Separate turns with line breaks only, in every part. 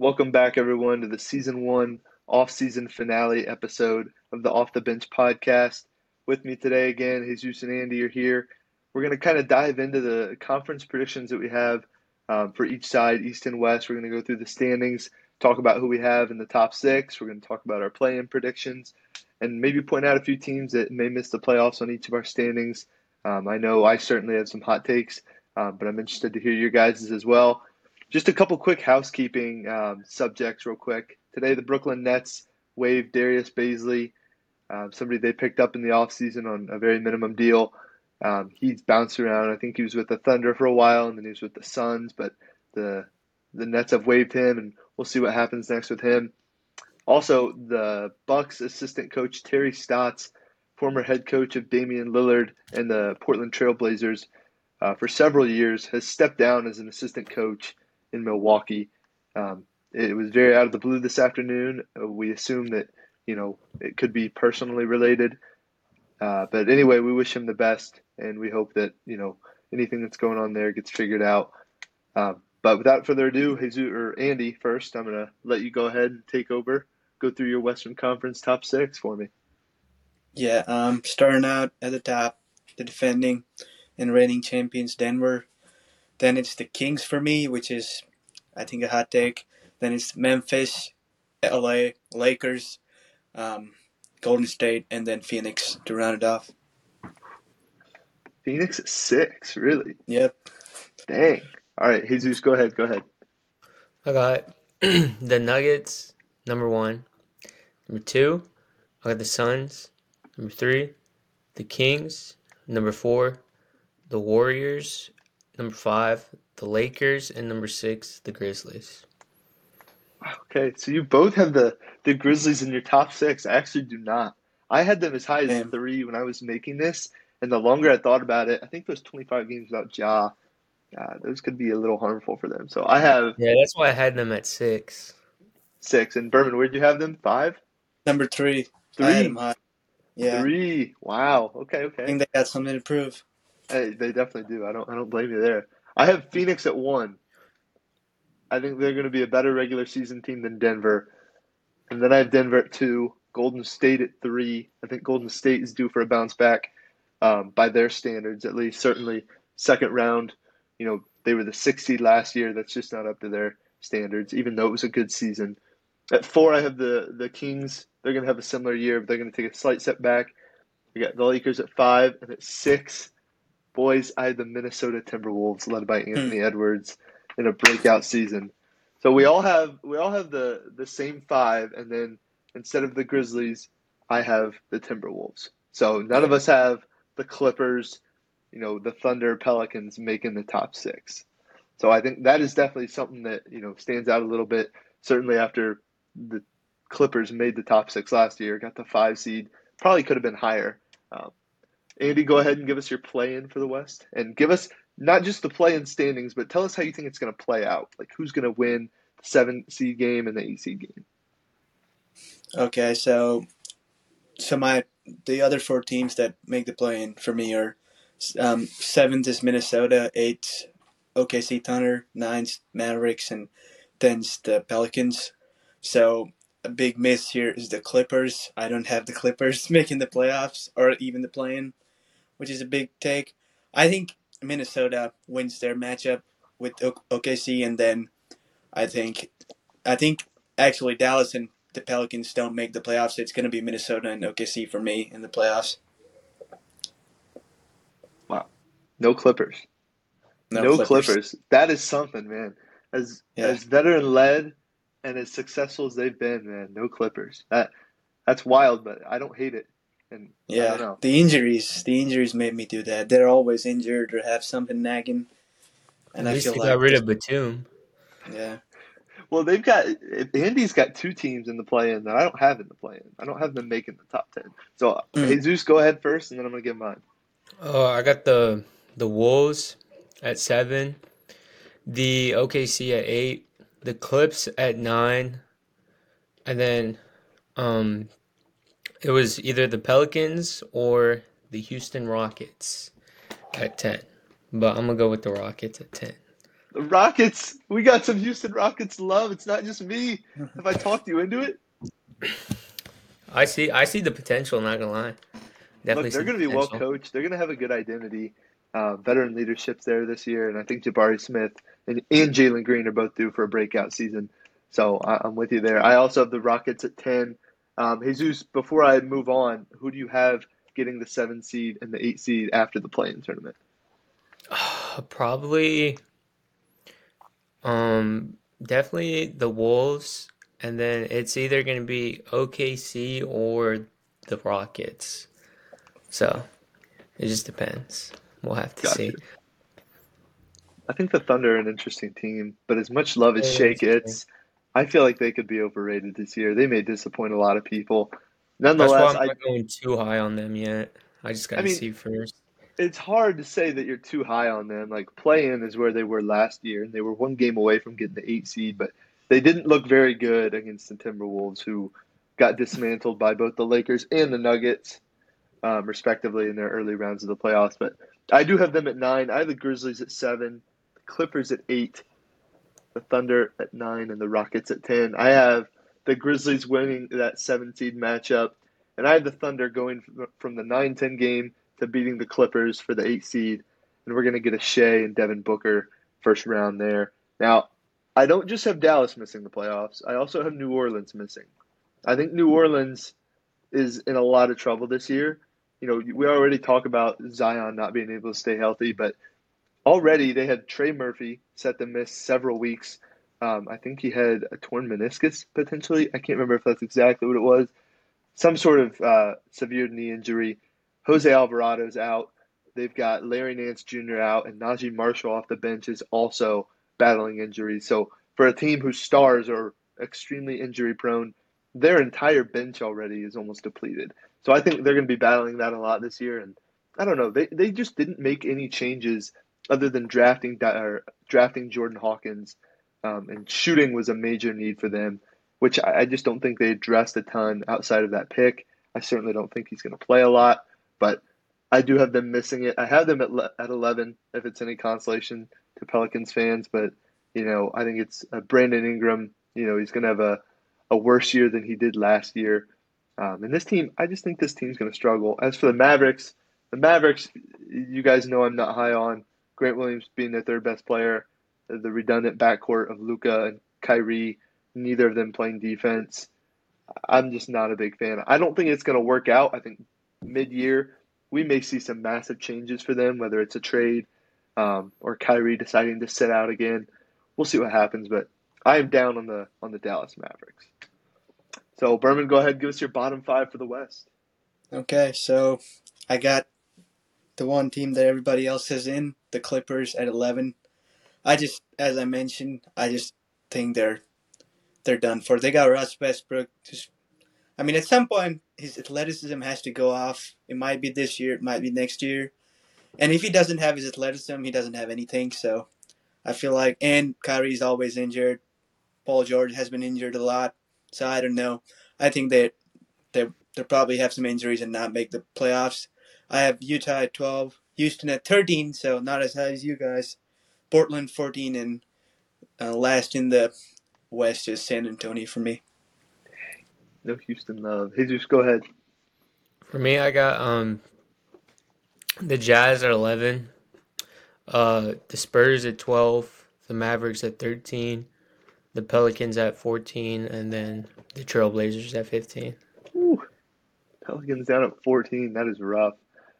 Welcome back, everyone, to the season one off-season finale episode of the Off the Bench podcast. With me today again, Jesus and Andy are here. We're going to kind of dive into the conference predictions that we have um, for each side, East and West. We're going to go through the standings, talk about who we have in the top six. We're going to talk about our play-in predictions, and maybe point out a few teams that may miss the playoffs on each of our standings. Um, I know I certainly have some hot takes, um, but I'm interested to hear your guys' as well. Just a couple quick housekeeping um, subjects, real quick. Today, the Brooklyn Nets waived Darius Bazley, um, somebody they picked up in the offseason on a very minimum deal. Um, he's bounced around. I think he was with the Thunder for a while, and then he was with the Suns. But the the Nets have waived him, and we'll see what happens next with him. Also, the Bucks assistant coach Terry Stotts, former head coach of Damian Lillard and the Portland Trailblazers uh, for several years, has stepped down as an assistant coach in Milwaukee. Um, it was very out of the blue this afternoon. Uh, we assume that you know it could be personally related, uh, but anyway, we wish him the best, and we hope that you know anything that's going on there gets figured out. Um, but without further ado, Jesus or Andy, first, I'm gonna let you go ahead and take over. Go through your Western Conference top six for me.
Yeah, um, starting out at the top, the defending and reigning champions Denver then it's the Kings for me, which is, I think, a hot take. Then it's Memphis, LA, Lakers, um, Golden State, and then Phoenix to round it off.
Phoenix at six, really?
Yep.
Dang. All right, Jesus, go ahead. Go ahead.
I got the Nuggets, number one. Number two, I got the Suns. Number three, the Kings. Number four, the Warriors number five, the Lakers, and number six, the Grizzlies.
Okay, so you both have the the Grizzlies in your top six. I actually do not. I had them as high as Damn. three when I was making this, and the longer I thought about it, I think those twenty five games without Ja, uh, those could be a little harmful for them. So I have
yeah, that's why I had them at six.
Six and Berman, where'd you have them? Five.
Number three.
Three. Yeah. Three. Wow. Okay. Okay.
I think they got something to prove.
Hey, they definitely do. I don't. I don't blame you there. I have Phoenix at one. I think they're going to be a better regular season team than Denver, and then I have Denver at two. Golden State at three. I think Golden State is due for a bounce back, um, by their standards at least. Certainly, second round. You know, they were the sixth seed last year. That's just not up to their standards, even though it was a good season. At four, I have the the Kings. They're going to have a similar year, but they're going to take a slight step back. We got the Lakers at five, and at six, Boys, I had the Minnesota Timberwolves led by hmm. Anthony Edwards in a breakout season. So we all have we all have the the same five, and then instead of the Grizzlies, I have the Timberwolves. So none of us have the Clippers, you know, the Thunder, Pelicans making the top six. So I think that is definitely something that you know stands out a little bit. Certainly after the Clippers made the top six last year, got the five seed, probably could have been higher. Um, Andy, go ahead and give us your play in for the West and give us not just the play in standings, but tell us how you think it's going to play out. Like who's going to win the seven seed game and the eight seed game.
Okay, so so my the other four teams that make the play in for me are um, seventh is Minnesota, eight OKC Thunder, ninth Mavericks, and ten's the Pelicans. So a big miss here is the Clippers. I don't have the Clippers making the playoffs or even the play-in which is a big take. I think Minnesota wins their matchup with OKC, and then I think I think actually Dallas and the Pelicans don't make the playoffs. It's going to be Minnesota and OKC for me in the playoffs.
Wow, no Clippers. No, no Clippers. Clippers. That is something, man. As yeah. as veteran led and as successful as they've been, man, no Clippers. That that's wild, but I don't hate it. And
yeah, the injuries, the injuries made me do that. They're always injured or have something nagging.
And At I least feel they like got rid of Batum.
Yeah.
Well, they've got Andy's got two teams in the play-in that I don't have in the play-in. I don't have them making the top ten. So, mm. Jesus, go ahead first, and then I'm gonna give mine.
Oh, I got the the Wolves at seven, the OKC at eight, the Clips at nine, and then um, it was either the Pelicans or the Houston Rockets at 10. But I'm going to go with the Rockets at 10.
The Rockets, we got some Houston Rockets love. It's not just me. Have I talked you into it?
I see. I see the potential. Not gonna lie.
Definitely Look, they're going to be well coached. They're going to have a good identity. Uh, veteran leadership's there this year, and I think Jabari Smith and, and Jalen Green are both due for a breakout season. So I, am with you there. I also have the Rockets at ten. Um, Jesus, before I move on, who do you have getting the seven seed and the eight seed after the play-in tournament?
Uh, probably, um, definitely the Wolves, and then it's either going to be OKC or the Rockets. So it just depends. We'll have to gotcha. see.
I think the Thunder are an interesting team, but as much love as Shai gets, I feel like they could be overrated this year. They may disappoint a lot of people. Nonetheless,
I'm not going too high on them yet. I just got to I mean, see first.
It's hard to say that you're too high on them. Like play in is where they were last year, and they were one game away from getting the eight seed, but they didn't look very good against the Timberwolves, who got dismantled by both the Lakers and the Nuggets um, respectively, in their early rounds of the playoffs. But I do have them at nine. I have the Grizzlies at seven, the Clippers at eight, the Thunder at nine, and the Rockets at ten. I have the Grizzlies winning that seven seed matchup, and I have the Thunder going from the 9 10 game to beating the Clippers for the eight seed. And we're going to get a Shai and Devin Booker first round there. Now, I don't just have Dallas missing the playoffs, I also have New Orleans missing. I think New Orleans is in a lot of trouble this year you know, we already talk about Zion not being able to stay healthy, but already they had Trey Murphy set to miss several weeks. Um, I think he had a torn meniscus potentially. I can't remember if that's exactly what it was. Some sort of uh, severe knee injury. Jose Alvarado's out. They've got Larry Nance Jr. out, and Naji Marshall off the bench is also battling injuries. So for a team whose stars are extremely injury prone, their entire bench already is almost depleted. So I think they're going to be battling that a lot this year. And I don't know, they they just didn't make any changes other than drafting or drafting Jordan Hawkins, um, and shooting was a major need for them, which I, I just don't think they addressed a ton outside of that pick. I certainly don't think he's going to play a lot, but I do have them missing it. I have them at at eleven if it's any consolation to Pelicans fans, but you know I think it's uh, Brandon Ingram. You know he's going to have a a worse year than he did last year. Um, and this team, I just think this team's going to struggle. As for the Mavericks, the Mavericks, you guys know I'm not high on Grant Williams being their third best player, the redundant backcourt of Luka and Kyrie, neither of them playing defense. I'm just not a big fan. I don't think it's going to work out. I think mid year, we may see some massive changes for them, whether it's a trade um, or Kyrie deciding to sit out again. We'll see what happens, but I am down on the on the Dallas Mavericks. So Berman, go ahead, give us your bottom five for the West.
Okay, so I got the one team that everybody else is in, the Clippers at eleven. I just, as I mentioned, I just think they're they're done for. They got Russ Westbrook. Just, I mean, at some point his athleticism has to go off. It might be this year, it might be next year. And if he doesn't have his athleticism, he doesn't have anything. So I feel like, and Kyrie's always injured. Paul George has been injured a lot. So I don't know. I think that they they probably have some injuries and not make the playoffs. I have Utah at 12, Houston at 13, so not as high as you guys. Portland 14, and uh, last in the West is San Antonio for me.
No Houston love. Jesus, go ahead.
For me, I got um the Jazz at 11, uh, the Spurs at 12, the Mavericks at 13, the Pelicans at 14, and then the Trailblazers at 15.
Ooh. Pelicans down at 14. That is rough.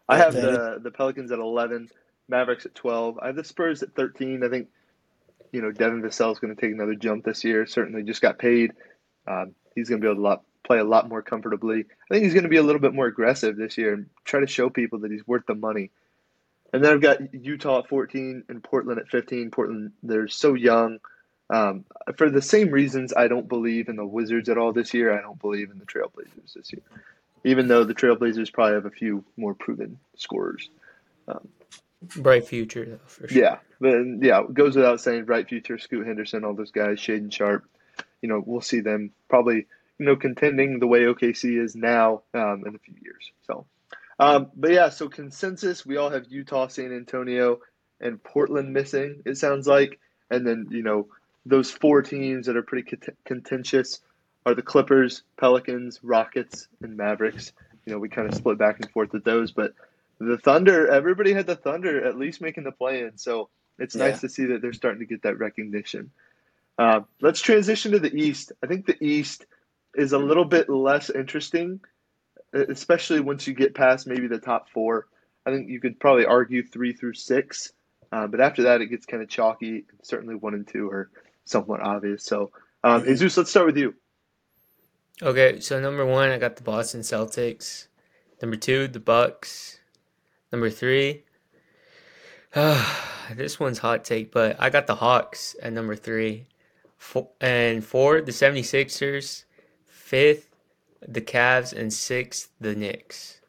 I have the, the Pelicans at 11, Mavericks at 12. I have the Spurs at 13. I think, you know, Devin Vassell is going to take another jump this year. Certainly just got paid. Um, he's going to be able to lot, play a lot more comfortably. I think he's going to be a little bit more aggressive this year and try to show people that he's worth the money. And then I've got Utah at 14 and Portland at 15. Portland, they're so young. Um, for the same reasons, I don't believe in the Wizards at all this year. I don't believe in the Trailblazers this year, even though the Trailblazers probably have a few more proven scorers. Um,
bright future, though, for
sure. Yeah, but yeah, it goes without saying. Bright future, Scoot Henderson, all those guys, Shaedon Sharpe. You know, we'll see them probably you know contending the way OKC is now um, in a few years. So, um, but yeah, so consensus, we all have Utah, San Antonio, and Portland missing. It sounds like. And then, you know, those four teams that are pretty contentious are the Clippers, Pelicans, Rockets, and Mavericks. You know, we kind of split back and forth with those, but the Thunder, everybody had the Thunder at least making the play in. So it's yeah. nice to see that they're starting to get that recognition. Uh, let's transition to the East. I think the East is a little bit less interesting, especially once you get past maybe the top four. I think you could probably argue three through six, uh, but after that, it gets kind of chalky. Certainly one and two are somewhat obvious. So, um. Jesus, let's start with you.
Okay, so number one, I got the Boston Celtics. Number two, the Bucks. Number three, uh, this one's hot take, but I got the Hawks at number three. Four, and four, the 76ers. Fifth, the Cavs. And sixth, the Knicks.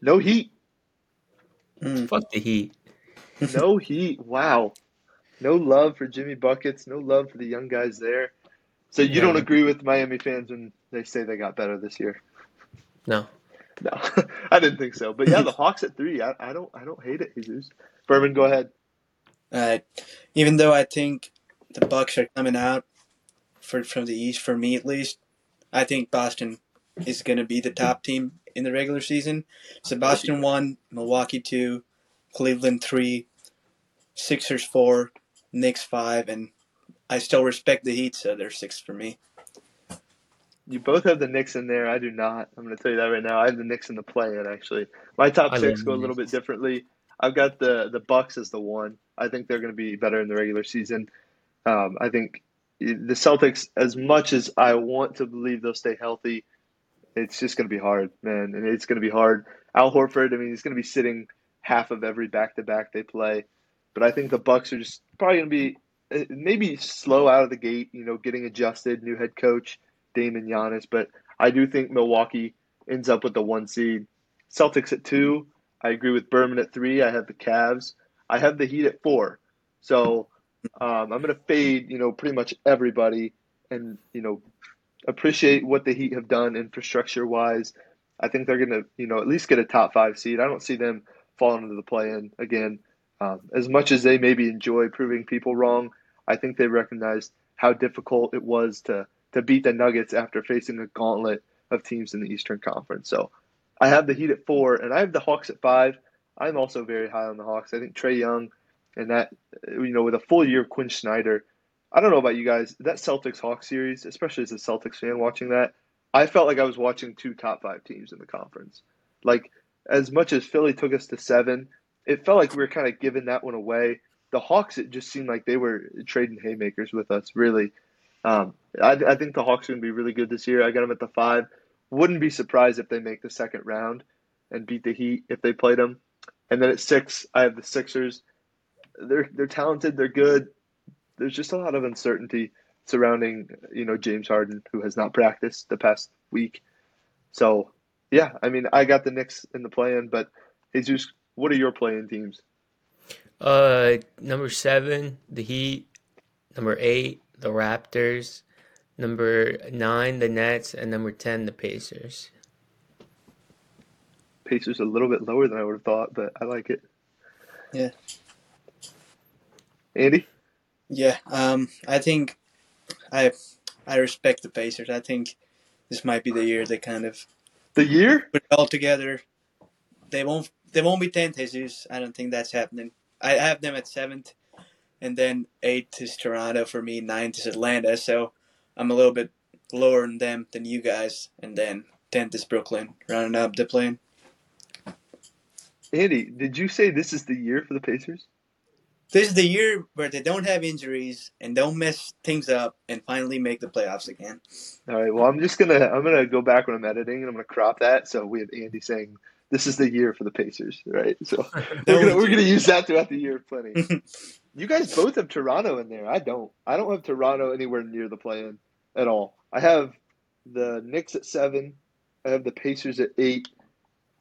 No Heat.
Mm. Fuck the Heat.
no Heat. Wow. No love for Jimmy Buckets. No love for the young guys there. So you yeah. don't agree with Miami fans when they say they got better this year?
No.
No, I didn't think so. But yeah, the Hawks at three. I, I don't I don't hate it, Jesus. Berman, go ahead.
Uh, even though I think the Bucks are coming out for from the East, for me at least, I think Boston is going to be the top team in the regular season. So Boston one, Milwaukee two, Cleveland three, Sixers four, Knicks five, and I still respect the Heat, so they're six for me.
You both have the Knicks in there. I do not. I'm going to tell you that right now. I have the Knicks in the play-in. Actually, my top six go a little bit differently. I've got the the Bucks as the one. I think they're going to be better in the regular season. Um, I think the Celtics, as much as I want to believe they'll stay healthy, it's just going to be hard, man, and it's going to be hard. Al Horford, I mean, he's going to be sitting half of every back to back they play, but I think the Bucks are just probably going to be maybe slow out of the gate, you know, getting adjusted, new head coach, Damon Giannis. But I do think Milwaukee ends up with the one seed. Celtics at two. I agree with Berman at three. I have the Cavs. I have the Heat at four. So um, I'm going to fade, you know, pretty much everybody and, you know, appreciate what the Heat have done infrastructure wise. I think they're going to, you know, at least get a top five seed. I don't see them falling into the play in again. Um, as much as they maybe enjoy proving people wrong, I think they recognized how difficult it was to to beat the Nuggets after facing a gauntlet of teams in the Eastern Conference. So I have the Heat at four, and I have the Hawks at five. I'm also very high on the Hawks. I think Trae Young and that you know with a full year of Quin Snyder. I don't know about you guys. That Celtics Hawks series, especially as a Celtics fan watching that, I felt like I was watching two top five teams in the conference. Like as much as Philly took us to seven, it felt like we were kind of giving that one away the Hawks, it just seemed like they were trading haymakers with us. Really, um, I, I, think the Hawks are going to be really good this year. I got them at the five. Wouldn't be surprised if they make the second round and beat the Heat if they played them. And then at six, I have the Sixers. They're they're talented. They're good. There's just a lot of uncertainty surrounding you know James Harden, who has not practiced the past week. So yeah, I mean, I got the Knicks in the play-in, but Jesus, what are your play-in teams?
Uh, number seven, the Heat. Number eight, the Raptors. Number nine, the Nets, and number ten, the Pacers.
Pacers a little bit lower than I would have thought, but I like it.
Yeah.
Andy.
Yeah. Um. I think I I respect the Pacers. I think this might be the year they kind of
the year
put it all together. They won't. They won't be ten, Jesus. I don't think that's happening. I have them at seventh, and then eighth is Toronto for me. Ninth is Atlanta. So I'm a little bit lower than them than you guys, and then tenth is Brooklyn, rounding up the play-in.
Andy, did you say this is the year for the Pacers?
This is the year where they don't have injuries and don't mess things up and finally make the playoffs again.
All right. Well, I'm just gonna I'm gonna go back when I'm editing and I'm gonna crop that so we have Andy saying this is the year for the Pacers, right? So we're gonna we're gonna use that throughout the year plenty. you guys both have Toronto in there. I don't. I don't have Toronto anywhere near the play-in at all. I have the Knicks at seven. I have the Pacers at eight.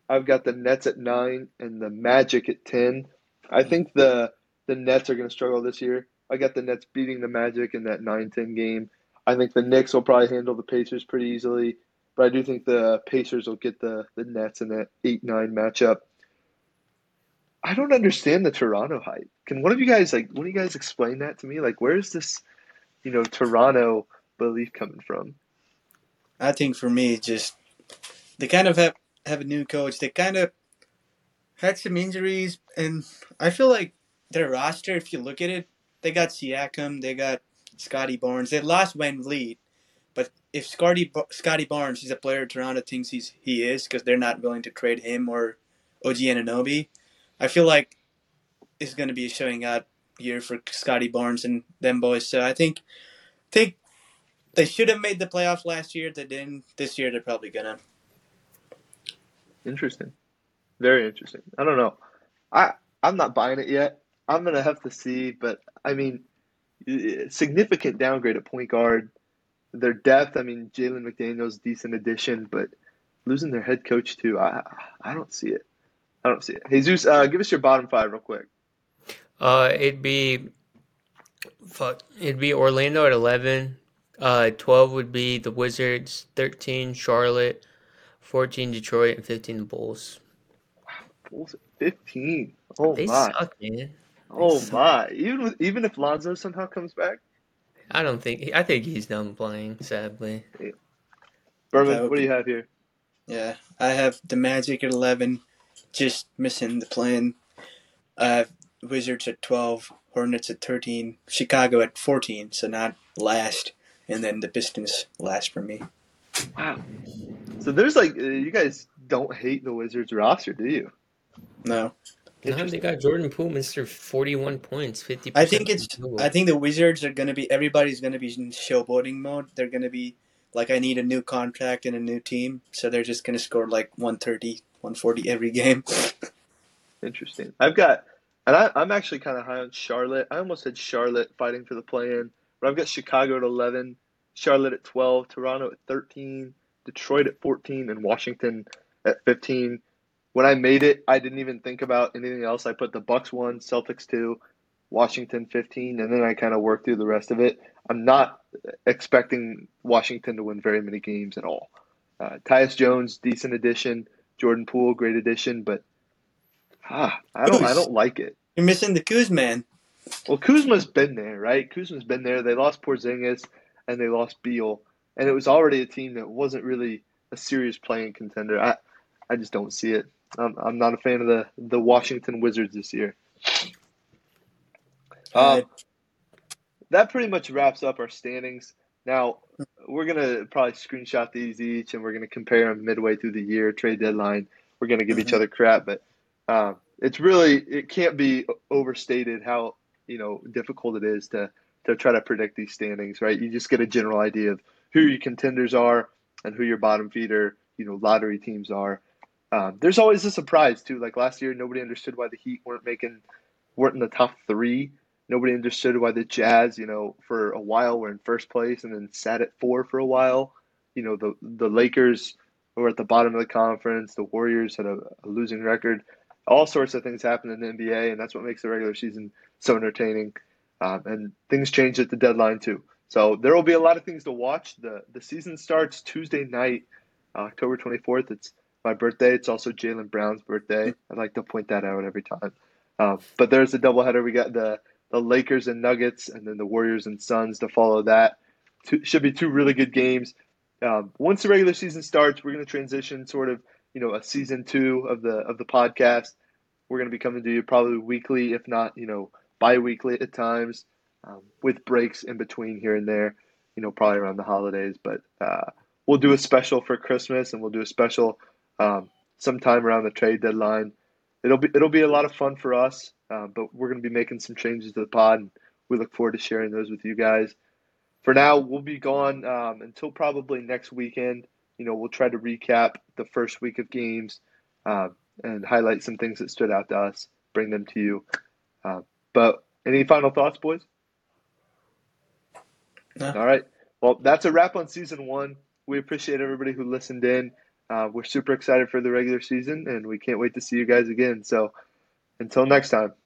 I've got the Nets at nine and the Magic at ten. I think the the Nets are going to struggle this year. I got the Nets beating the Magic in that 9-10 game. I think the Knicks will probably handle the Pacers pretty easily. But I do think the Pacers will get the, the Nets in that 8 9 matchup. I don't understand the Toronto hype can one of you guys like one of you guys explain that to me? Like, where's this, you know, Toronto belief coming from?
I think for me, just they kind of have have a new coach. They kind of had some injuries, and I feel like their roster, if you look at it, they got Siakam, they got Scottie Barnes. They lost VanVleet, but if Scottie Scottie Barnes is a player Toronto thinks he's he is because they're not willing to trade him or OG Anunoby, I feel like it's going to be a showing out year for Scottie Barnes and them boys. So I think think they should have made the playoffs last year. They didn't. This year they're probably gonna.
Interesting, very interesting. I don't know. I I'm not buying it yet. I'm gonna have to see, but I mean, significant downgrade at point guard. Their depth. I mean, Jalen McDaniel's decent addition, but losing their head coach too. I I don't see it. I don't see it. Jesus, uh, give us your bottom five real quick.
Uh, it'd be fuck. It'd be Orlando at eleven. Uh, twelve would be the Wizards. Thirteen Charlotte. Fourteen Detroit, and fifteen the Bulls.
Bulls fifteen. Oh
they
my.
suck, man. They
oh
suck.
my. Even with, even if Lonzo somehow comes back,
I don't think. I think he's done playing. Sadly.
Berman, what do you have here?
Yeah, I have the Magic at eleven, just missing the play-in. I have Wizards at twelve, Hornets at thirteen, Chicago at fourteen, so not last, and then the Pistons last for me.
Wow. So there's like uh, you guys don't hate the Wizards roster, do you?
No,
No, they got Jordan Poole, Mister Forty-One points, fifty.
I think it's. I think the Wizards are gonna be. Everybody's gonna be in showboating mode. They're gonna be like, I need a new contract and a new team, so they're just gonna score like 130, 140 every game.
Interesting. I've got, and I, I'm actually kind of high on Charlotte. I almost had Charlotte fighting for the play-in, but I've got Chicago at 11, Charlotte at 12, Toronto at 13, Detroit at 14, and Washington at 15. When I made it, I didn't even think about anything else. I put the Bucks one, Celtics two, Washington 15, and then I kind of worked through the rest of it. I'm not expecting Washington to win very many games at all. Uh, Tyus Jones, decent addition. Jordan Poole, great addition, but ah, I don't, I don't like it.
You're missing the Kuzman.
Well, Kuzma's been there, right? Kuzma's been there. They lost Porzingis and they lost Beal, and it was already a team that wasn't really a serious playing contender. I, I just don't see it. I'm, I'm not a fan of the the Washington Wizards this year. Um, that pretty much wraps up our standings. Now we're gonna probably screenshot these each, and we're gonna compare them midway through the year trade deadline. We're gonna give each
Mhm.
other crap, but um, it's really it can't be overstated how you know difficult it is to to try to predict these standings. Right? You just get a general idea of who your contenders are and who your bottom feeder, you know, lottery teams are. Um, there's always a surprise too. Like last year, nobody understood why the Heat weren't making weren't in the top three. Nobody understood why the Jazz, you know, for a while were in first place and then sat at four for a while. You know, the the Lakers were at the bottom of the conference. The Warriors had a, a losing record. All sorts of things happen in the NBA, and that's what makes the regular season so entertaining. Um, and things change at the deadline too. So there will be a lot of things to watch. the The season starts Tuesday night, October twenty fourth. It's my birthday. It's also Jaylen Brown's birthday. I like to point that out every time. Um, but there's a doubleheader. We got the the Lakers and Nuggets, and then the Warriors and Suns to follow that. Two, should be two really good games. Um, once the regular season starts, we're going to transition sort of, you know, a season two of the of the podcast. We're going to be coming to you probably weekly, if not, you know, bi-weekly at times, um, with breaks in between here and there. You know, probably around the holidays, but uh, we'll do a special for Christmas, and we'll do a special um, sometime around the trade deadline. It'll be it'll be a lot of fun for us, uh, but we're going to be making some changes to the pod, and we look forward to sharing those with you guys. For now, we'll be gone um, until probably next weekend. You know, we'll try to recap the first week of games uh, and highlight some things that stood out to us, bring them to you. Uh, but any final thoughts, boys?
No.
All right. Well, that's a wrap on season one. We appreciate everybody who listened in. Uh, we're super excited for the regular season, and we can't wait to see you guys again. So until next time.